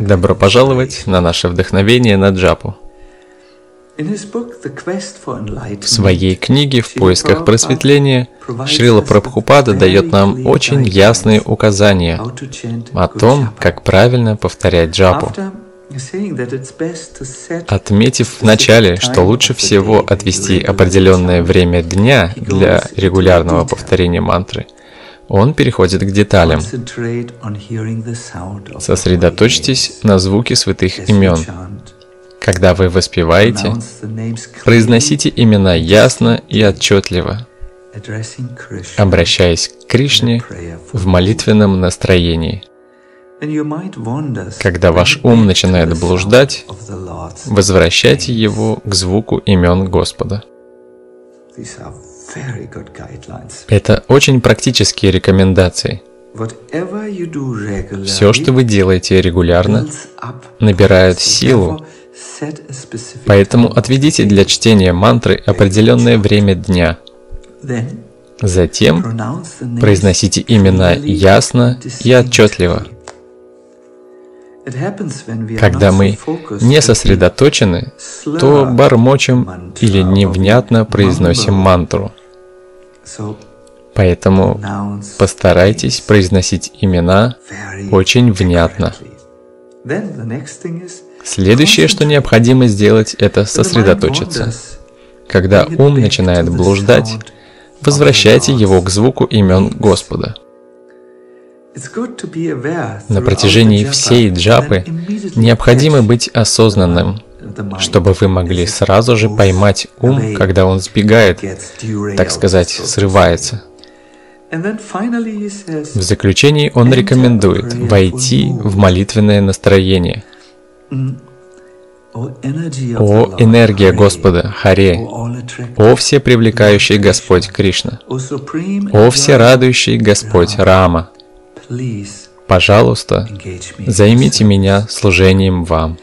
Добро пожаловать на наше вдохновение на джапу. В своей книге «В поисках просветления» Шрила Прабхупада дает нам очень ясные указания о том, как правильно повторять джапу. Отметив вначале, что лучше всего отвести определенное время дня для регулярного повторения мантры – он переходит к деталям. Сосредоточьтесь на звуке святых имен. Когда вы воспеваете, произносите имена ясно и отчетливо, обращаясь к Кришне в молитвенном настроении. Когда ваш ум начинает блуждать, возвращайте его к звуку имен Господа. Это очень практические рекомендации. Все, что вы делаете регулярно, набирает силу, поэтому отведите для чтения мантры определенное время дня. Затем произносите имена ясно и отчетливо. Когда мы не сосредоточены, то бормочем или невнятно произносим мантру. Поэтому постарайтесь произносить имена очень внятно. Следующее, что необходимо сделать, это сосредоточиться. Когда ум начинает блуждать, возвращайте его к звуку имен Господа. На протяжении всей джапы необходимо быть осознанным, чтобы вы могли сразу же поймать ум, когда он сбегает, так сказать, срывается. В заключении он рекомендует войти в молитвенное настроение. О энергия Господа, Харе, о все привлекающий Господь Кришна, о все радующий Господь Рама, Пожалуйста, займите меня служением вам.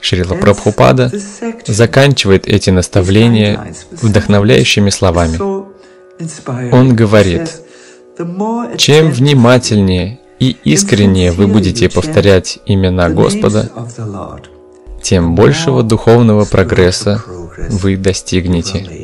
Шрила Прабхупада заканчивает эти наставления вдохновляющими словами. Он говорит, чем внимательнее и искреннее вы будете повторять имена Господа, тем большего духовного прогресса вы достигнете.